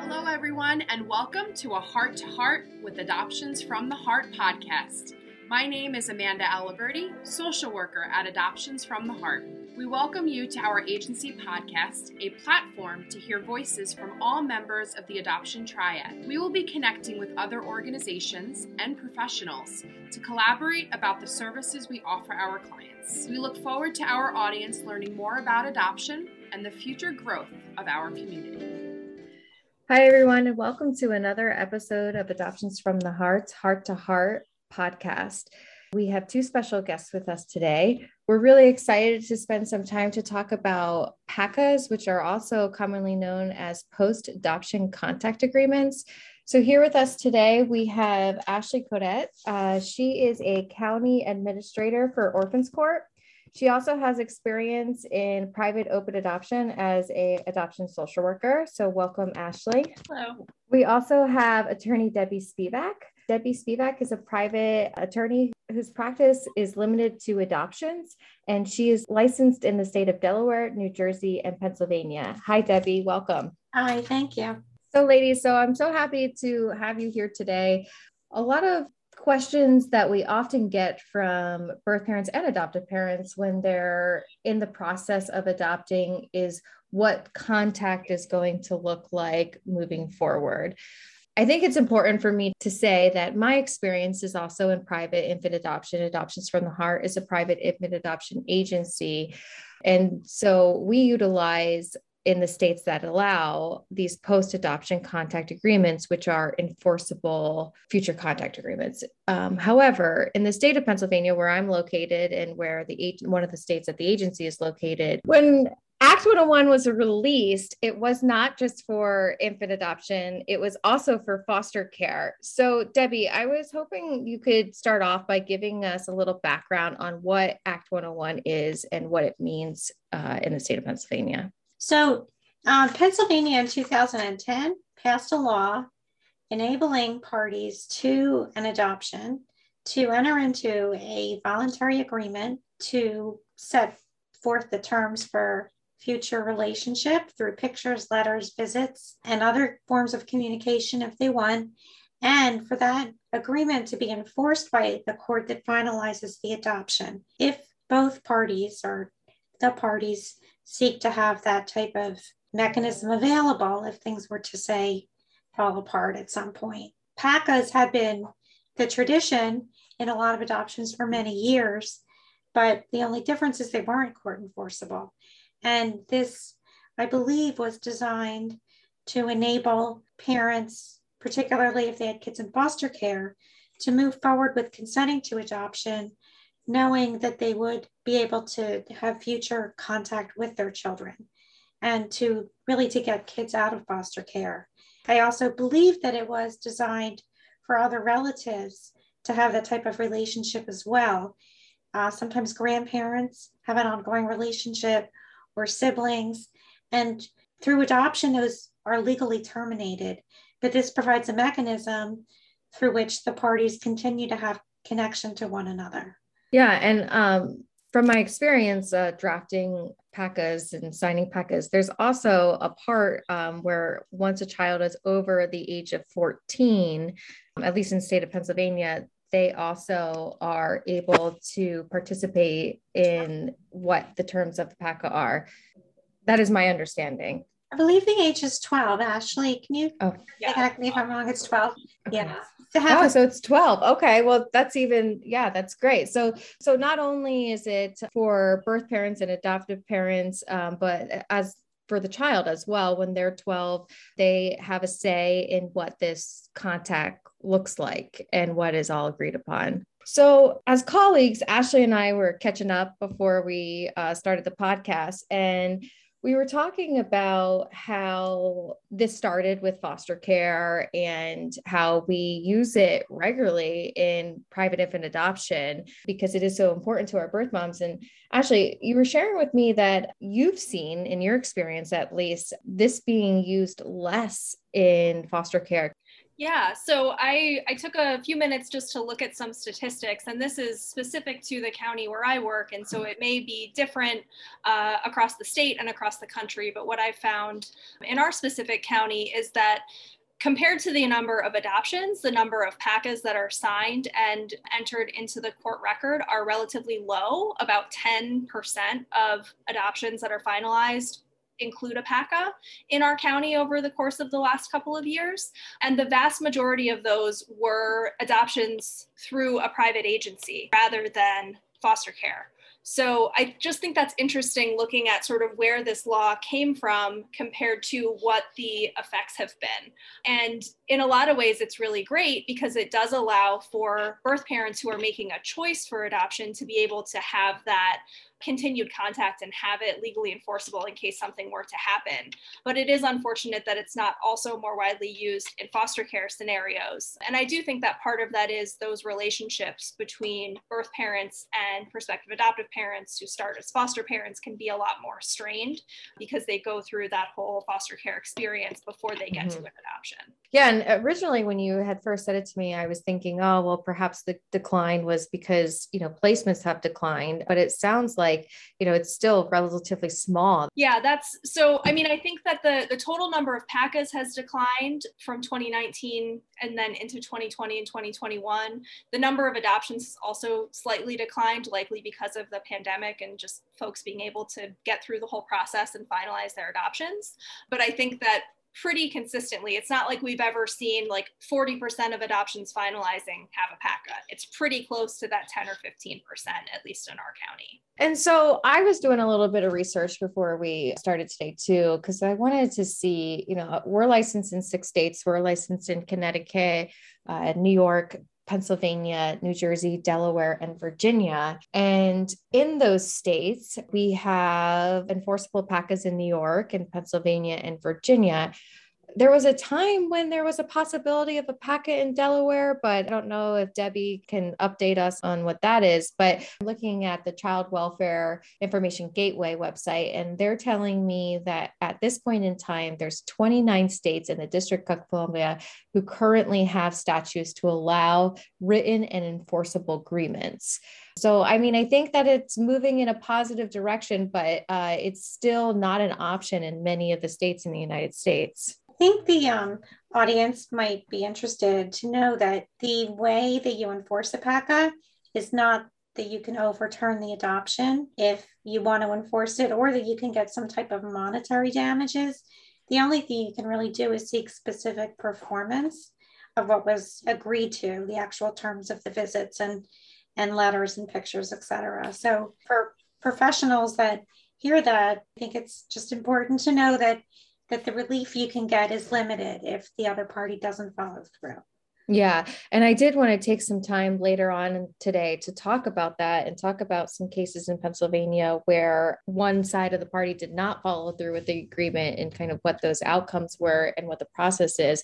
Hello, everyone, and welcome to a Heart to Heart with Adoptions from the Heart podcast. My name is Amanda Aliberti, social worker at Adoptions from the Heart. We welcome you to our agency podcast, a platform to hear voices from all members of the adoption triad. We will be connecting with other organizations and professionals to collaborate about the services we offer our clients. We look forward to our audience learning more about adoption and the future growth of our community. Hi, everyone, and welcome to another episode of Adoptions from the Heart's Heart to Heart podcast. We have two special guests with us today. We're really excited to spend some time to talk about PACAs, which are also commonly known as post adoption contact agreements. So, here with us today, we have Ashley Kodet. Uh, she is a county administrator for Orphans Court. She also has experience in private open adoption as a adoption social worker. So welcome, Ashley. Hello. We also have attorney Debbie Spivak. Debbie Spivak is a private attorney whose practice is limited to adoptions, and she is licensed in the state of Delaware, New Jersey, and Pennsylvania. Hi, Debbie. Welcome. Hi, thank you. So, ladies, so I'm so happy to have you here today. A lot of questions that we often get from birth parents and adoptive parents when they're in the process of adopting is what contact is going to look like moving forward. I think it's important for me to say that my experience is also in private infant adoption. Adoptions from the Heart is a private infant adoption agency. And so we utilize in the states that allow these post adoption contact agreements, which are enforceable future contact agreements. Um, however, in the state of Pennsylvania, where I'm located and where the one of the states that the agency is located, when Act 101 was released, it was not just for infant adoption, it was also for foster care. So, Debbie, I was hoping you could start off by giving us a little background on what Act 101 is and what it means uh, in the state of Pennsylvania. So, uh, Pennsylvania in 2010 passed a law enabling parties to an adoption to enter into a voluntary agreement to set forth the terms for future relationship through pictures, letters, visits, and other forms of communication if they want. And for that agreement to be enforced by the court that finalizes the adoption. If both parties or the parties seek to have that type of mechanism available if things were to say fall apart at some point. PACAs have been the tradition in a lot of adoptions for many years, but the only difference is they weren't court enforceable. And this, I believe, was designed to enable parents, particularly if they had kids in foster care, to move forward with consenting to adoption, knowing that they would be able to have future contact with their children and to really to get kids out of foster care. I also believe that it was designed for other relatives to have that type of relationship as well. Uh, sometimes grandparents have an ongoing relationship or siblings. And through adoption, those are legally terminated. But this provides a mechanism through which the parties continue to have connection to one another. Yeah. And um, from my experience uh, drafting PACAs and signing PACAs, there's also a part um, where once a child is over the age of 14, at least in the state of Pennsylvania, they also are able to participate in what the terms of the PACA are. That is my understanding. I believe the age is 12. Ashley, can you oh. correct me if I'm wrong? It's 12. Okay. Yeah. Oh, so it's 12. Okay. Well, that's even, yeah, that's great. So, so not only is it for birth parents and adoptive parents, um, but as for the child as well, when they're 12, they have a say in what this contact looks like and what is all agreed upon. So, as colleagues, Ashley and I were catching up before we uh, started the podcast, and we were talking about how this started with foster care and how we use it regularly in private infant adoption because it is so important to our birth moms. And Ashley, you were sharing with me that you've seen, in your experience at least, this being used less in foster care. Yeah, so I, I took a few minutes just to look at some statistics, and this is specific to the county where I work, and so it may be different uh, across the state and across the country. But what I found in our specific county is that compared to the number of adoptions, the number of PACAs that are signed and entered into the court record are relatively low. About 10% of adoptions that are finalized include a PACA in our county over the course of the last couple of years. And the vast majority of those were adoptions through a private agency rather than foster care. So I just think that's interesting looking at sort of where this law came from compared to what the effects have been. And in a lot of ways, it's really great because it does allow for birth parents who are making a choice for adoption to be able to have that continued contact and have it legally enforceable in case something were to happen. But it is unfortunate that it's not also more widely used in foster care scenarios. And I do think that part of that is those relationships between birth parents and prospective adoptive parents who start as foster parents can be a lot more strained because they go through that whole foster care experience before they get mm-hmm. to an adoption. Yeah. And originally, when you had first said it to me, I was thinking, oh, well, perhaps the decline was because, you know, placements have declined. But it sounds like like you know it's still relatively small. Yeah that's so i mean i think that the the total number of pacas has declined from 2019 and then into 2020 and 2021 the number of adoptions has also slightly declined likely because of the pandemic and just folks being able to get through the whole process and finalize their adoptions. But i think that pretty consistently. It's not like we've ever seen like 40% of adoptions finalizing have a PACA. It's pretty close to that 10 or 15%, at least in our county. And so I was doing a little bit of research before we started today too, because I wanted to see, you know, we're licensed in six states. We're licensed in Connecticut, uh, New York, Pennsylvania, New Jersey, Delaware, and Virginia. And in those states, we have enforceable PACAs in New York and Pennsylvania and Virginia there was a time when there was a possibility of a PACA in Delaware, but I don't know if Debbie can update us on what that is. But looking at the Child Welfare Information Gateway website, and they're telling me that at this point in time, there's 29 states in the District of Columbia who currently have statutes to allow written and enforceable agreements. So, I mean, I think that it's moving in a positive direction, but uh, it's still not an option in many of the states in the United States think the um, audience might be interested to know that the way that you enforce a PACA is not that you can overturn the adoption if you want to enforce it or that you can get some type of monetary damages. The only thing you can really do is seek specific performance of what was agreed to, the actual terms of the visits and and letters and pictures, etc. So for professionals that hear that, I think it's just important to know that that the relief you can get is limited if the other party doesn't follow through. Yeah. And I did want to take some time later on today to talk about that and talk about some cases in Pennsylvania where one side of the party did not follow through with the agreement and kind of what those outcomes were and what the process is.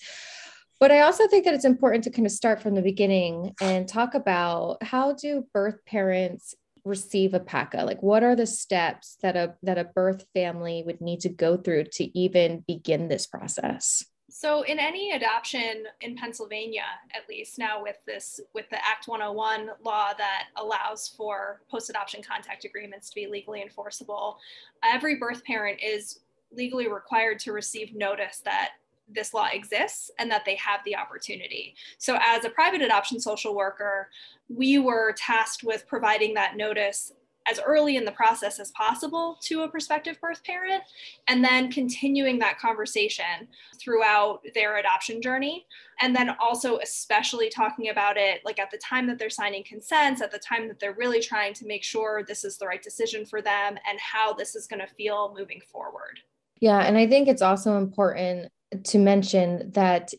But I also think that it's important to kind of start from the beginning and talk about how do birth parents receive a PACA? Like what are the steps that a that a birth family would need to go through to even begin this process? So in any adoption in Pennsylvania, at least now with this with the Act 101 law that allows for post-adoption contact agreements to be legally enforceable, every birth parent is legally required to receive notice that this law exists and that they have the opportunity. So, as a private adoption social worker, we were tasked with providing that notice as early in the process as possible to a prospective birth parent and then continuing that conversation throughout their adoption journey and then also especially talking about it like at the time that they're signing consents at the time that they're really trying to make sure this is the right decision for them and how this is going to feel moving forward yeah and i think it's also important to mention that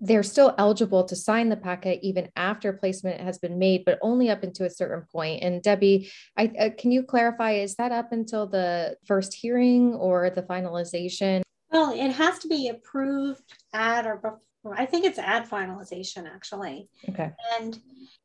they're still eligible to sign the PACA even after placement has been made, but only up until a certain point. And Debbie, I, uh, can you clarify, is that up until the first hearing or the finalization? Well, it has to be approved at or before, I think it's at finalization actually. Okay. And,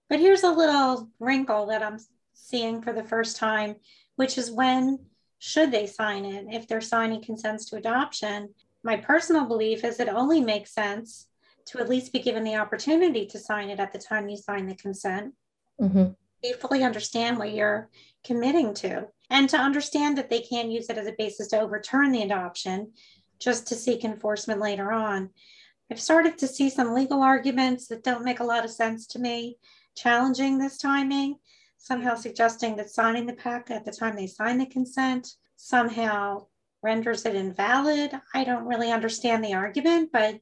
but here's a little wrinkle that I'm seeing for the first time, which is when should they sign it if they're signing consents to adoption my personal belief is it only makes sense to at least be given the opportunity to sign it at the time you sign the consent. Mm-hmm. You fully understand what you're committing to, and to understand that they can use it as a basis to overturn the adoption just to seek enforcement later on. I've started to see some legal arguments that don't make a lot of sense to me, challenging this timing, somehow suggesting that signing the PACA at the time they sign the consent somehow renders it invalid. I don't really understand the argument, but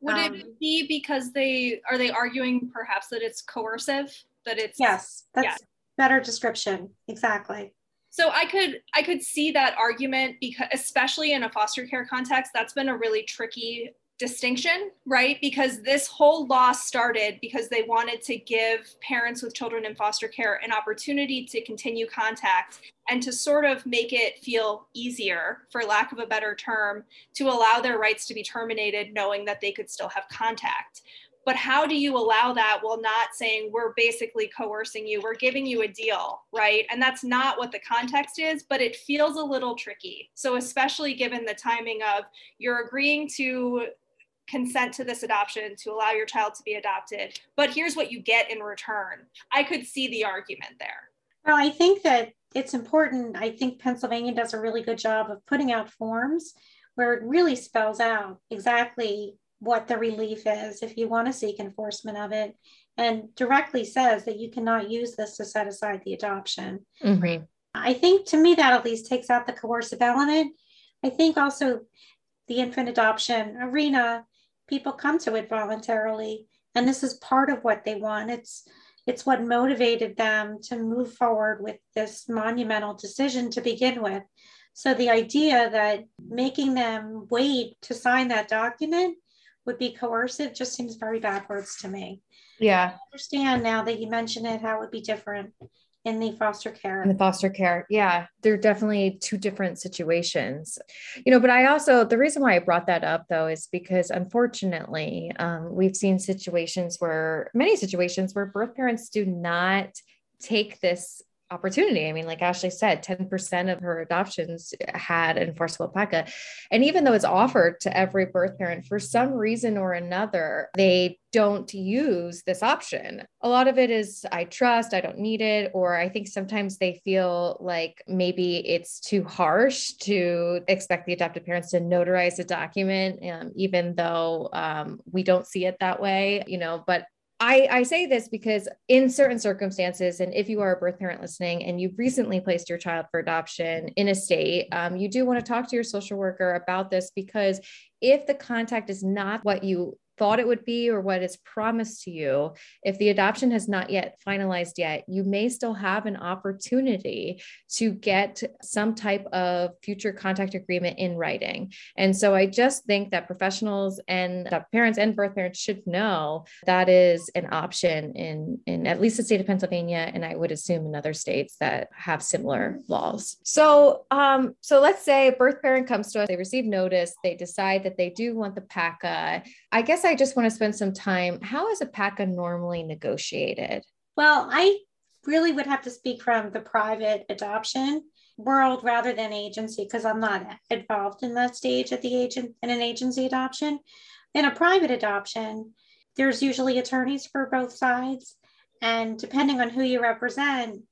would um, it be because they are they arguing perhaps that it's coercive? That it's yes, that's yeah. better description. Exactly. So I could I could see that argument because especially in a foster care context, that's been a really tricky distinction, right? Because this whole law started because they wanted to give parents with children in foster care an opportunity to continue contact and to sort of make it feel easier, for lack of a better term, to allow their rights to be terminated knowing that they could still have contact. But how do you allow that while not saying we're basically coercing you, we're giving you a deal, right? And that's not what the context is, but it feels a little tricky. So, especially given the timing of you're agreeing to consent to this adoption to allow your child to be adopted, but here's what you get in return. I could see the argument there. Well, I think that it's important. I think Pennsylvania does a really good job of putting out forms where it really spells out exactly what the relief is if you want to seek enforcement of it and directly says that you cannot use this to set aside the adoption. Mm-hmm. I think to me that at least takes out the coercive element. I think also the infant adoption arena people come to it voluntarily. And this is part of what they want. It's it's what motivated them to move forward with this monumental decision to begin with. So the idea that making them wait to sign that document would be coercive just seems very backwards to me. Yeah. I understand now that you mention it how it would be different in the foster care. In the foster care. Yeah. They're definitely two different situations. You know, but I also, the reason why I brought that up though is because unfortunately, um, we've seen situations where, many situations where birth parents do not take this opportunity. I mean, like Ashley said, 10% of her adoptions had enforceable PACA. And even though it's offered to every birth parent, for some reason or another, they don't use this option. A lot of it is I trust, I don't need it, or I think sometimes they feel like maybe it's too harsh to expect the adopted parents to notarize a document, um, even though um, we don't see it that way, you know. But I, I say this because in certain circumstances, and if you are a birth parent listening and you've recently placed your child for adoption in a state, um, you do want to talk to your social worker about this because if the contact is not what you thought it would be or what is promised to you, if the adoption has not yet finalized yet, you may still have an opportunity to get some type of future contact agreement in writing. And so I just think that professionals and parents and birth parents should know that is an option in, in at least the state of Pennsylvania, and I would assume in other states that have similar laws. So, um, so let's say a birth parent comes to us, they receive notice, they decide that they do want the PACA. I guess I I just want to spend some time. How is a PACA normally negotiated? Well, I really would have to speak from the private adoption world rather than agency because I'm not involved in that stage at the agent in an agency adoption. In a private adoption, there's usually attorneys for both sides. And depending on who you represent,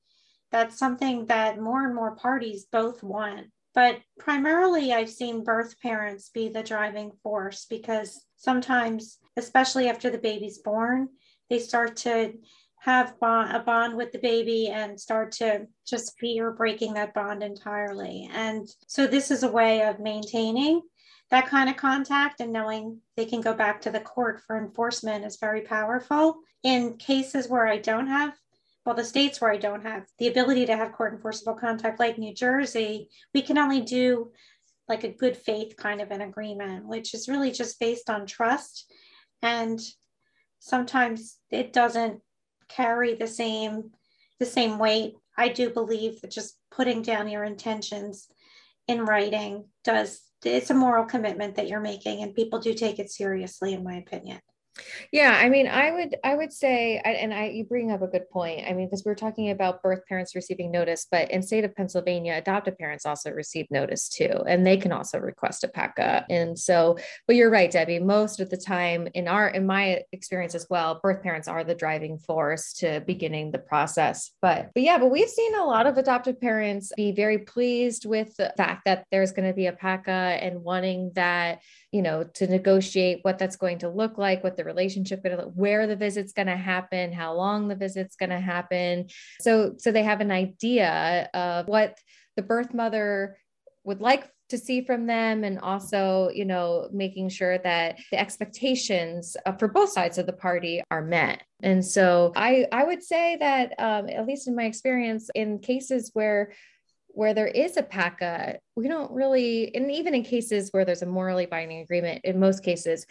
that's something that more and more parties both want. But primarily, I've seen birth parents be the driving force because sometimes, especially after the baby's born, they start to have bond, a bond with the baby and start to just fear breaking that bond entirely. And so, this is a way of maintaining that kind of contact and knowing they can go back to the court for enforcement is very powerful. In cases where I don't have well, the states where I don't have the ability to have court enforceable contact, like New Jersey, we can only do like a good faith kind of an agreement, which is really just based on trust. And sometimes it doesn't carry the same the same weight. I do believe that just putting down your intentions in writing does it's a moral commitment that you're making and people do take it seriously in my opinion. Yeah, I mean, I would, I would say, and I, you bring up a good point. I mean, because we're talking about birth parents receiving notice, but in state of Pennsylvania, adoptive parents also receive notice too, and they can also request a PACA. And so, but you're right, Debbie. Most of the time, in our, in my experience as well, birth parents are the driving force to beginning the process. But, but yeah, but we've seen a lot of adoptive parents be very pleased with the fact that there's going to be a PACA and wanting that, you know, to negotiate what that's going to look like, what the relationship going to where the visit's going to happen how long the visit's going to happen. So so they have an idea of what the birth mother would like to see from them and also you know making sure that the expectations for both sides of the party are met. And so i i would say that um, at least in my experience in cases where where there is a PACA, we don't really, and even in cases where there's a morally binding agreement, in most cases,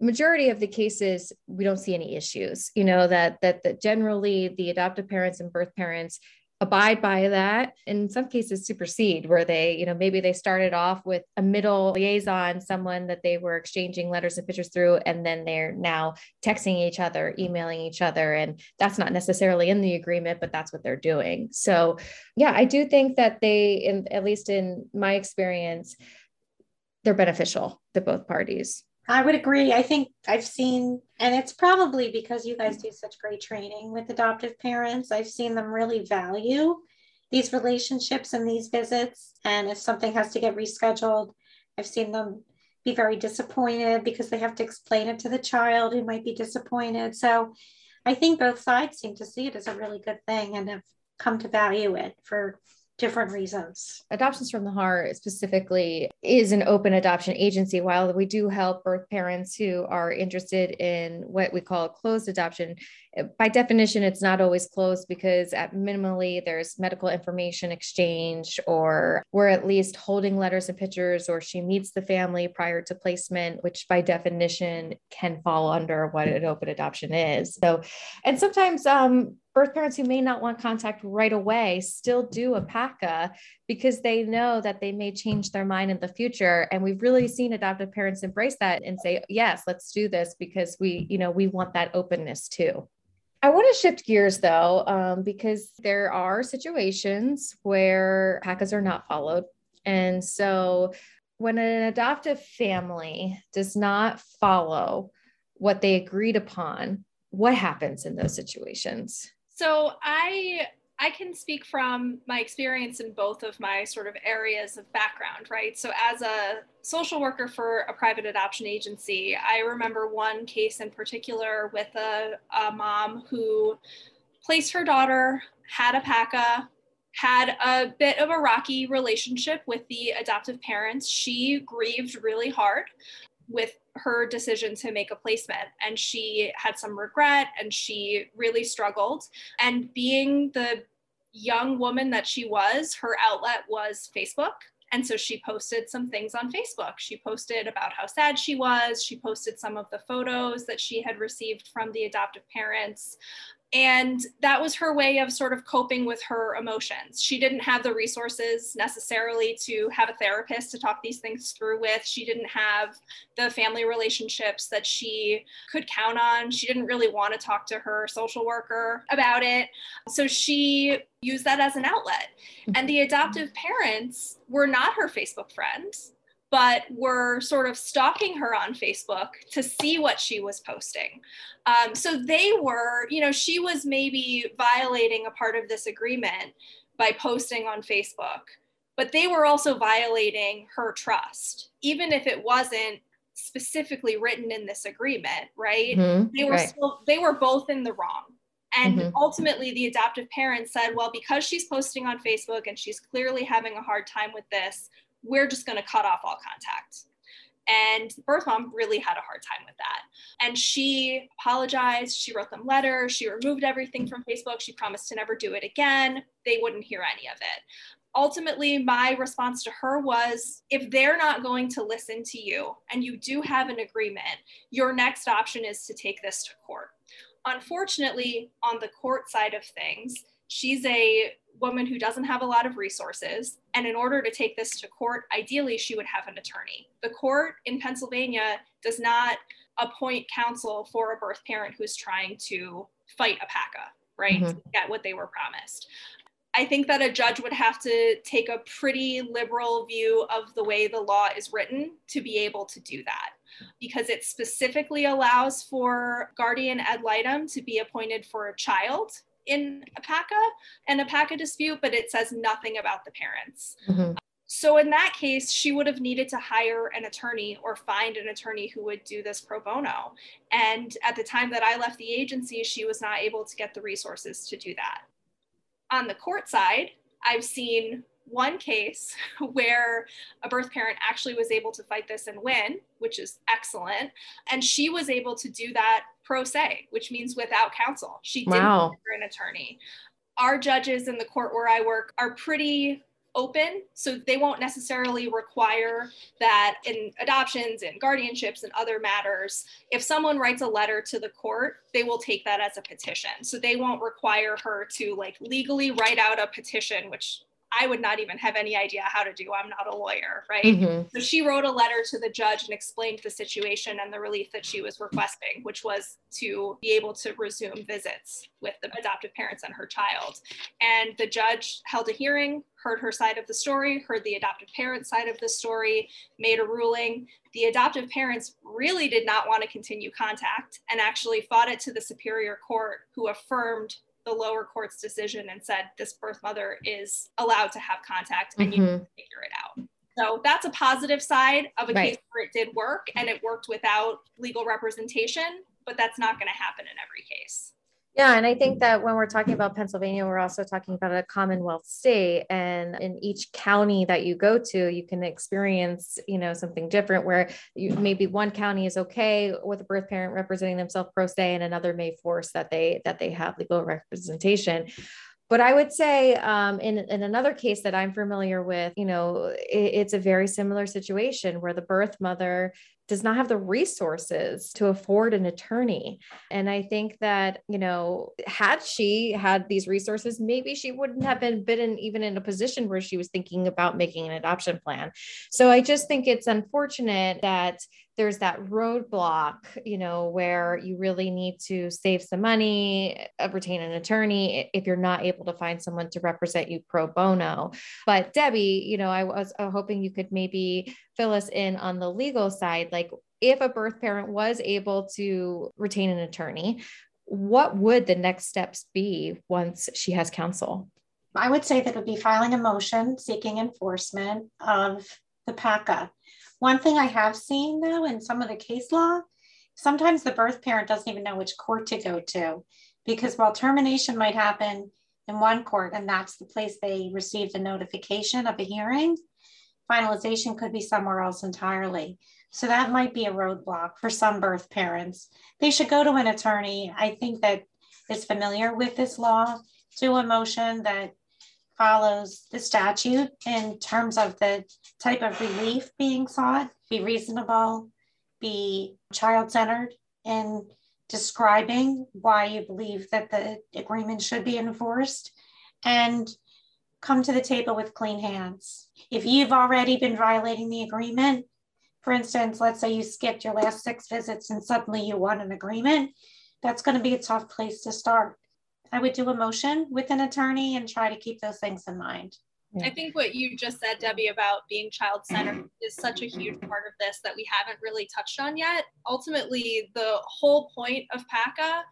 majority of the cases we don't see any issues you know that that that generally the adoptive parents and birth parents abide by that. In some cases supersede where they you know maybe they started off with a middle liaison someone that they were exchanging letters and pictures through and then they're now texting each other emailing each other and that's not necessarily in the agreement but that's what they're doing. So yeah i do think that they in at least in my experience they're beneficial to both parties I would agree. I think I've seen, and it's probably because you guys do such great training with adoptive parents. I've seen them really value these relationships and these visits. And if something has to get rescheduled, I've seen them be very disappointed because they have to explain it to the child who might be disappointed. So I think both sides seem to see it as a really good thing and have come to value it for different reasons. Adoptions from the Heart specifically is an open adoption agency. While we do help birth parents who are interested in what we call closed adoption, by definition, it's not always closed because at minimally there's medical information exchange, or we're at least holding letters and pictures, or she meets the family prior to placement, which by definition can fall under what an open adoption is. So, and sometimes um, birth parents who may not want contact right away still do a PACA because they know that they may change their mind in the future. And we've really seen adoptive parents embrace that and say, yes, let's do this because we, you know, we want that openness too. I want to shift gears though, um, because there are situations where PACAs are not followed. And so when an adoptive family does not follow what they agreed upon, what happens in those situations? So I I can speak from my experience in both of my sort of areas of background, right? So, as a social worker for a private adoption agency, I remember one case in particular with a, a mom who placed her daughter, had a PACA, had a bit of a rocky relationship with the adoptive parents. She grieved really hard with her decision to make a placement and she had some regret and she really struggled. And being the young woman that she was her outlet was facebook. And so she posted some things on facebook. She posted about how sad she was. She posted some of the photos that she had received from the adoptive parents and that was her way of sort of coping with her emotions. She didn't have the resources necessarily to have a therapist to talk these things through with. She didn't have the family relationships that she could count on. She didn't really want to talk to her social worker about it. So she used that as an outlet. And mm-hmm. the adoptive parents were not her Facebook friends but were sort of stalking her on Facebook to see what she was posting. Um, so they were, you know, she was maybe violating a part of this agreement by posting on Facebook, but they were also violating her trust, even if it wasn't specifically written in this agreement, right? Mm-hmm, they were right. still, they were both in the wrong. And mm-hmm. ultimately, the adoptive parents said, well, because she's posting on Facebook and she's clearly having a hard time with this, we're just going to cut off all contact. And birth mom really had a hard time with that. And she apologized. She wrote them letters. She removed everything from Facebook. She promised to never do it again. They wouldn't hear any of it. Ultimately, my response to her was if they're not going to listen to you and you do have an agreement, your next option is to take this to court. Unfortunately, on the court side of things, she's a woman who doesn't have a lot of resources. And in order to take this to court, ideally she would have an attorney. The court in Pennsylvania does not appoint counsel for a birth parent who's trying to fight a PACA, right? Mm-hmm. get what they were promised. I think that a judge would have to take a pretty liberal view of the way the law is written to be able to do that because it specifically allows for guardian ad litem to be appointed for a child in a PACA and a PACA dispute, but it says nothing about the parents. Mm-hmm. So in that case, she would have needed to hire an attorney or find an attorney who would do this pro bono. And at the time that I left the agency, she was not able to get the resources to do that. On the court side, I've seen one case where a birth parent actually was able to fight this and win, which is excellent. And she was able to do that pro se, which means without counsel. She didn't wow. an attorney. Our judges in the court where I work are pretty open so they won't necessarily require that in adoptions and guardianships and other matters if someone writes a letter to the court they will take that as a petition so they won't require her to like legally write out a petition which I would not even have any idea how to do. I'm not a lawyer, right? Mm-hmm. So she wrote a letter to the judge and explained the situation and the relief that she was requesting, which was to be able to resume visits with the adoptive parents and her child. And the judge held a hearing, heard her side of the story, heard the adoptive parents' side of the story, made a ruling. The adoptive parents really did not want to continue contact and actually fought it to the superior court, who affirmed the lower court's decision and said this birth mother is allowed to have contact and mm-hmm. you figure it out. So that's a positive side of a right. case where it did work and it worked without legal representation, but that's not going to happen in every case. Yeah, and I think that when we're talking about Pennsylvania, we're also talking about a Commonwealth state, and in each county that you go to, you can experience, you know, something different. Where you maybe one county is okay with a birth parent representing themselves pro se, and another may force that they that they have legal representation but I would say um, in, in another case that I'm familiar with, you know, it, it's a very similar situation where the birth mother does not have the resources to afford an attorney. And I think that, you know, had she had these resources, maybe she wouldn't have been been even in a position where she was thinking about making an adoption plan. So I just think it's unfortunate that there's that roadblock, you know, where you really need to save some money, uh, retain an attorney if you're not able to find someone to represent you pro bono. But Debbie, you know, I was uh, hoping you could maybe fill us in on the legal side. Like, if a birth parent was able to retain an attorney, what would the next steps be once she has counsel? I would say that would be filing a motion seeking enforcement of the PACA. One thing I have seen though in some of the case law, sometimes the birth parent doesn't even know which court to go to because while termination might happen in one court and that's the place they received the notification of a hearing, finalization could be somewhere else entirely. So that might be a roadblock for some birth parents. They should go to an attorney. I think that is familiar with this law, do a motion that follows the statute in terms of the type of relief being sought, be reasonable, be child centered in describing why you believe that the agreement should be enforced, and come to the table with clean hands. If you've already been violating the agreement, for instance, let's say you skipped your last six visits and suddenly you want an agreement, that's going to be a tough place to start. I would do a motion with an attorney and try to keep those things in mind. I think what you just said, Debbie, about being child centered mm-hmm. is such a huge part of this that we haven't really touched on yet. Ultimately, the whole point of PACA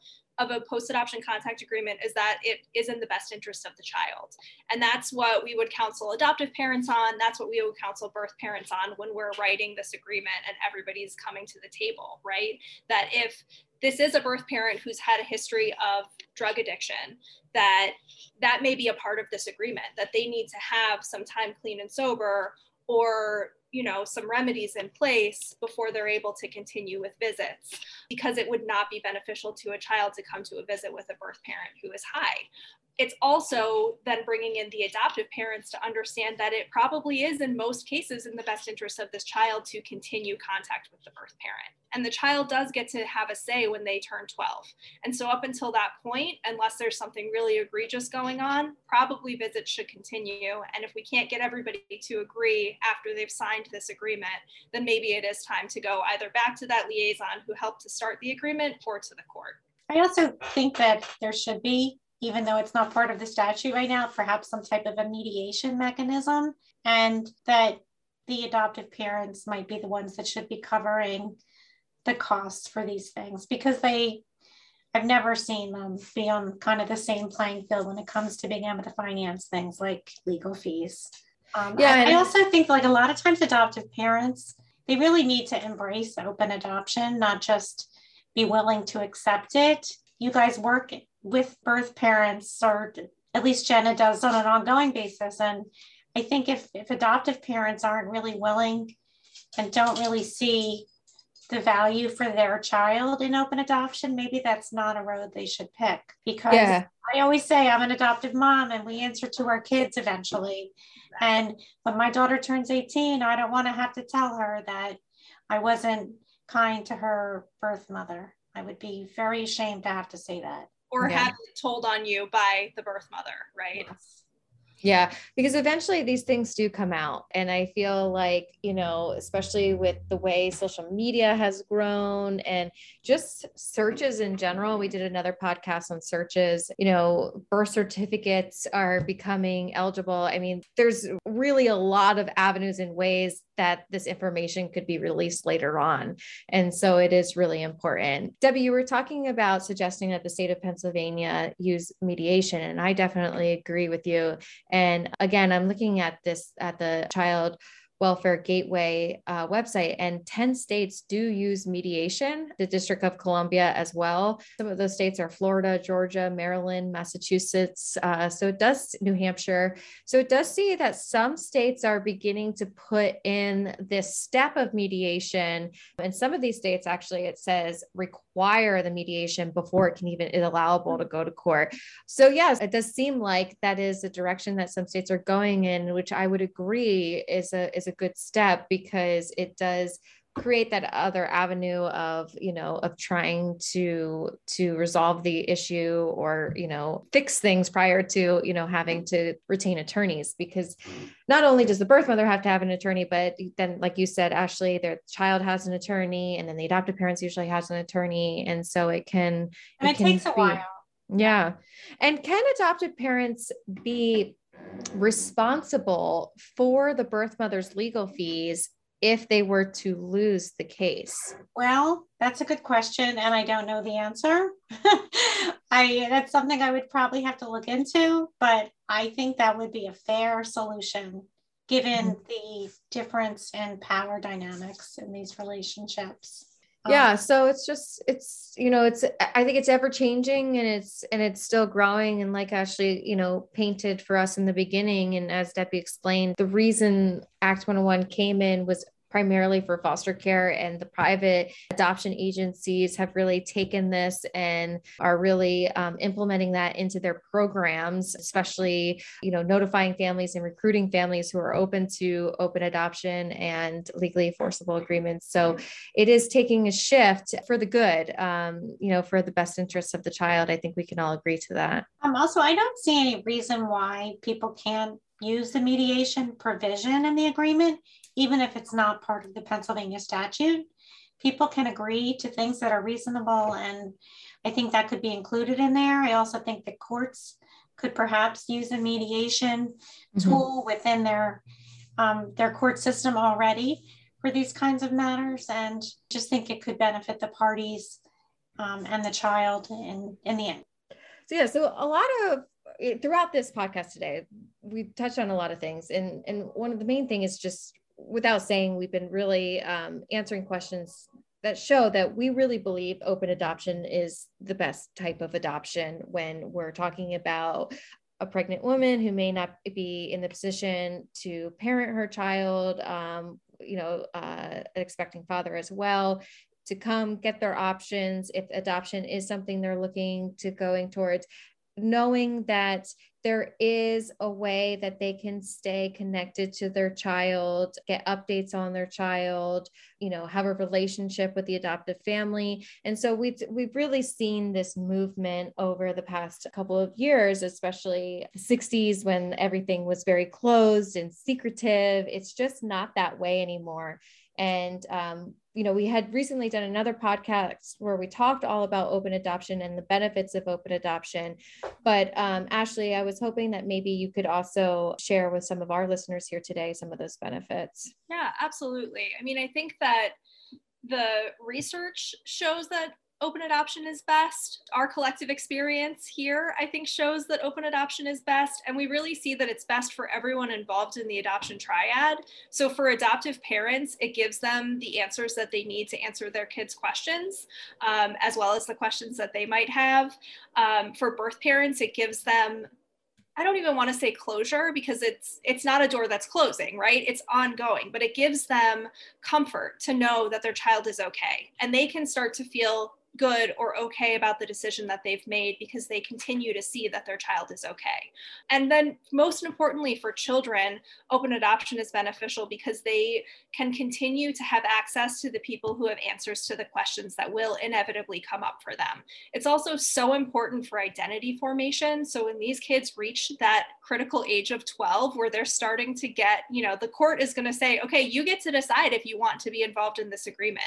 of a post adoption contact agreement is that it is in the best interest of the child. And that's what we would counsel adoptive parents on. That's what we would counsel birth parents on when we're writing this agreement and everybody's coming to the table, right? That if this is a birth parent who's had a history of drug addiction, that that may be a part of this agreement, that they need to have some time clean and sober or you know some remedies in place before they're able to continue with visits because it would not be beneficial to a child to come to a visit with a birth parent who is high it's also then bringing in the adoptive parents to understand that it probably is in most cases in the best interest of this child to continue contact with the birth parent. And the child does get to have a say when they turn 12 and so up until that point unless there's something really egregious going on probably visits should continue. And if we can't get everybody to agree after they've signed this agreement then maybe it is time to go either back to that liaison who helped to start the agreement or to the court. I also think that there should be even though it's not part of the statute right now, perhaps some type of a mediation mechanism, and that the adoptive parents might be the ones that should be covering the costs for these things because they I've never seen them be on kind of the same playing field when it comes to being able to finance things like legal fees. Um, yeah, I, I also think like a lot of times adoptive parents they really need to embrace open adoption, not just be willing to accept it. You guys work with birth parents, or at least Jenna does on an ongoing basis. And I think if, if adoptive parents aren't really willing and don't really see the value for their child in open adoption, maybe that's not a road they should pick. Because yeah. I always say I'm an adoptive mom and we answer to our kids eventually. And when my daughter turns 18, I don't want to have to tell her that I wasn't kind to her birth mother. I would be very ashamed to have to say that or yeah. have it told on you by the birth mother, right? Yes. Yeah, because eventually these things do come out. And I feel like, you know, especially with the way social media has grown and just searches in general, we did another podcast on searches, you know, birth certificates are becoming eligible. I mean, there's really a lot of avenues and ways that this information could be released later on. And so it is really important. Debbie, you were talking about suggesting that the state of Pennsylvania use mediation, and I definitely agree with you. And again, I'm looking at this at the child Welfare Gateway uh, website, and 10 states do use mediation, the District of Columbia as well. Some of those states are Florida, Georgia, Maryland, Massachusetts. Uh, so it does, New Hampshire. So it does see that some states are beginning to put in this step of mediation. And some of these states, actually, it says require the mediation before it can even is allowable to go to court. So yes, it does seem like that is the direction that some states are going in, which I would agree is a is a a good step because it does create that other avenue of you know of trying to to resolve the issue or you know fix things prior to you know having to retain attorneys because not only does the birth mother have to have an attorney but then like you said ashley their child has an attorney and then the adoptive parents usually has an attorney. And so it can and it, it takes a be, while. Yeah. And can adoptive parents be responsible for the birth mother's legal fees if they were to lose the case? Well, that's a good question, and I don't know the answer. I that's something I would probably have to look into, but I think that would be a fair solution given mm-hmm. the difference in power dynamics in these relationships yeah um, so it's just it's you know it's i think it's ever changing and it's and it's still growing and like ashley you know painted for us in the beginning and as debbie explained the reason act 101 came in was primarily for foster care and the private adoption agencies have really taken this and are really um, implementing that into their programs especially you know notifying families and recruiting families who are open to open adoption and legally enforceable agreements. So it is taking a shift for the good um, you know for the best interests of the child. I think we can all agree to that. Um, also i don't see any reason why people can't use the mediation provision in the agreement even if it's not part of the Pennsylvania statute. People can agree to things that are reasonable, and I think that could be included in there. I also think the courts could perhaps use a mediation mm-hmm. tool within their um, their court system already for these kinds of matters, and just think it could benefit the parties um, and the child in in the end. So yeah, so a lot of throughout this podcast today, we've touched on a lot of things, and and one of the main thing is just without saying, we've been really um, answering questions that show that we really believe open adoption is the best type of adoption when we're talking about a pregnant woman who may not be in the position to parent her child, um, you know, uh, an expecting father as well, to come get their options if adoption is something they're looking to going towards knowing that there is a way that they can stay connected to their child, get updates on their child, you know, have a relationship with the adoptive family. And so we've we've really seen this movement over the past couple of years, especially the 60s when everything was very closed and secretive. It's just not that way anymore. And um, you know, we had recently done another podcast where we talked all about open adoption and the benefits of open adoption. But um, Ashley, I was hoping that maybe you could also share with some of our listeners here today some of those benefits. Yeah, absolutely. I mean, I think that the research shows that open adoption is best. Our collective experience here, I think, shows that open adoption is best. And we really see that it's best for everyone involved in the adoption triad. So for adoptive parents, it gives them the answers that they need to answer their kids' questions, um, as well as the questions that they might have. Um, for birth parents, it gives them I don't even want to say closure because it's it's not a door that's closing, right? It's ongoing, but it gives them comfort to know that their child is okay and they can start to feel good or okay about the decision that they've made because they continue to see that their child is okay. And then, most importantly, for children, open adoption is beneficial because they can continue to have access to the people who have answers to the questions that will inevitably come up for them. It's also so important for identity formation. So, when these kids reach that critical age of 12, where they're starting to get, you know, the court is going to say, okay, you get to decide if you want to be involved in this agreement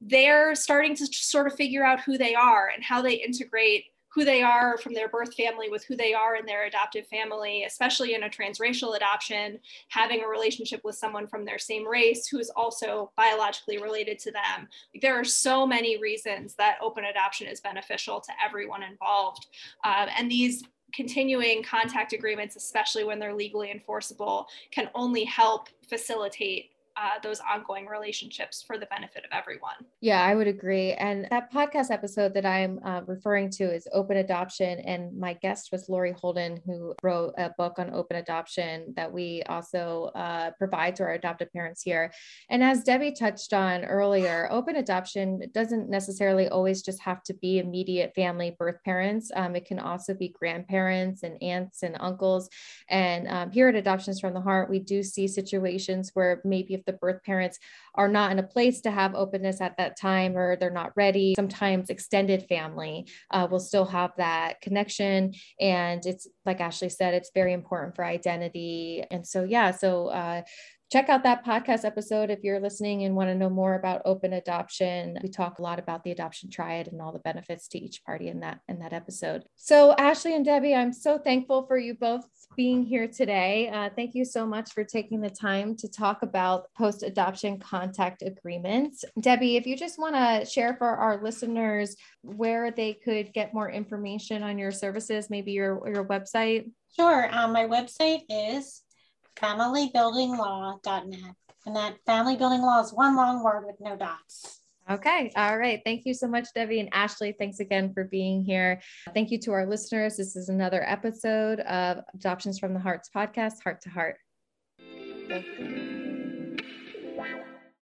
they're starting to sort of figure out who they are and how they integrate who they are from their birth family with who they are in their adoptive family, especially in a transracial adoption, having a relationship with someone from their same race who is also biologically related to them. There are so many reasons that open adoption is beneficial to everyone involved. Um, and these continuing contact agreements, especially when they're legally enforceable, can only help facilitate uh, those ongoing relationships for the benefit of everyone. Yeah, I would agree. And that podcast episode that I'm uh, referring to is Open Adoption. And my guest was Lori Holden, who wrote a book on open adoption that we also uh, provide to our adoptive parents here. And as Debbie touched on earlier, open adoption doesn't necessarily always just have to be immediate family birth parents, um, it can also be grandparents and aunts and uncles. And um, here at Adoptions from the Heart, we do see situations where maybe if the birth parents are not in a place to have openness at that time or they're not ready. Sometimes extended family uh, will still have that connection. And it's like Ashley said, it's very important for identity. And so, yeah, so uh, check out that podcast episode if you're listening and want to know more about open adoption. We talk a lot about the adoption triad and all the benefits to each party in that in that episode. So Ashley and Debbie, I'm so thankful for you both being here today. Uh, thank you so much for taking the time to talk about post adoption contact agreements. Debbie, if you just want to share for our listeners where they could get more information on your services, maybe your your website. Sure. Um, my website is familybuildinglaw.net. And that family building law is one long word with no dots. Okay. All right. Thank you so much, Debbie and Ashley. Thanks again for being here. Thank you to our listeners. This is another episode of Adoptions from the Hearts podcast, Heart to Heart.